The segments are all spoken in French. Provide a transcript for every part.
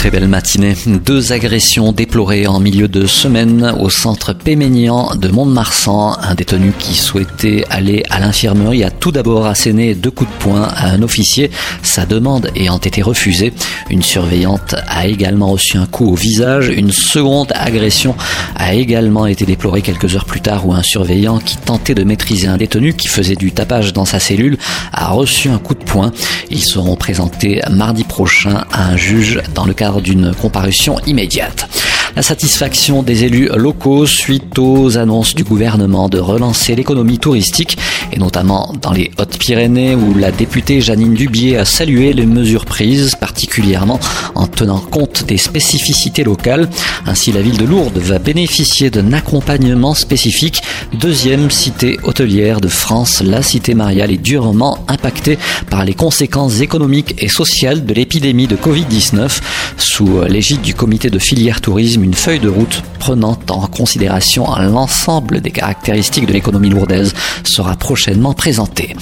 très belle matinée. Deux agressions déplorées en milieu de semaine au centre Péménian de Mont-de-Marsan. Un détenu qui souhaitait aller à l'infirmerie a tout d'abord asséné deux coups de poing à un officier, sa demande ayant été refusée. Une surveillante a également reçu un coup au visage. Une seconde agression a également été déplorée quelques heures plus tard où un surveillant qui tentait de maîtriser un détenu qui faisait du tapage dans sa cellule a reçu un coup de poing. Ils seront présentés mardi prochain à un juge dans le cadre d'une comparution immédiate. La satisfaction des élus locaux suite aux annonces du gouvernement de relancer l'économie touristique et notamment dans les Hautes-Pyrénées où la députée Janine Dubier a salué les mesures prises, particulièrement en tenant compte des spécificités locales. Ainsi, la ville de Lourdes va bénéficier d'un accompagnement spécifique. Deuxième cité hôtelière de France, la cité mariale est durement impactée par les conséquences économiques et sociales de l'épidémie de Covid-19. Sous l'égide du comité de filière tourisme, une feuille de route prenant en considération l'ensemble des caractéristiques de l'économie lourdaise sera prochainement présentée.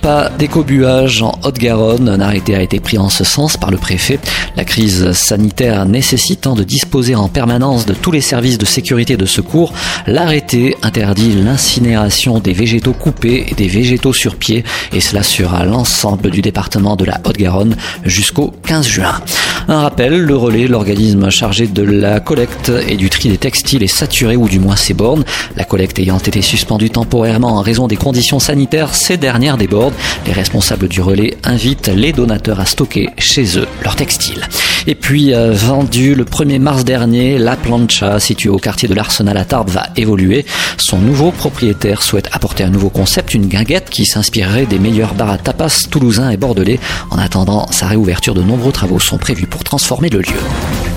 Pas d'écobuage en Haute-Garonne. Un arrêté a été pris en ce sens par le préfet. La crise sanitaire nécessitant de disposer en permanence de tous les services de sécurité et de secours, l'arrêté interdit l'incinération des végétaux coupés et des végétaux sur pied, et cela sur l'ensemble du département de la Haute-Garonne jusqu'au 15 juin. Un rappel, le relais, l'organisme chargé de la collecte et du tri des textiles est saturé ou du moins ses bornes. La collecte ayant été suspendue temporairement en raison des conditions sanitaires, ces dernières débordent. Les responsables du relais invitent les donateurs à stocker chez eux leurs textiles. Et puis, euh, vendu le 1er mars dernier, la plancha située au quartier de l'Arsenal à Tarbes va évoluer. Son nouveau propriétaire souhaite apporter un nouveau concept, une guinguette qui s'inspirerait des meilleurs bars à tapas toulousains et bordelais. En attendant sa réouverture, de nombreux travaux sont prévus pour transformer le lieu.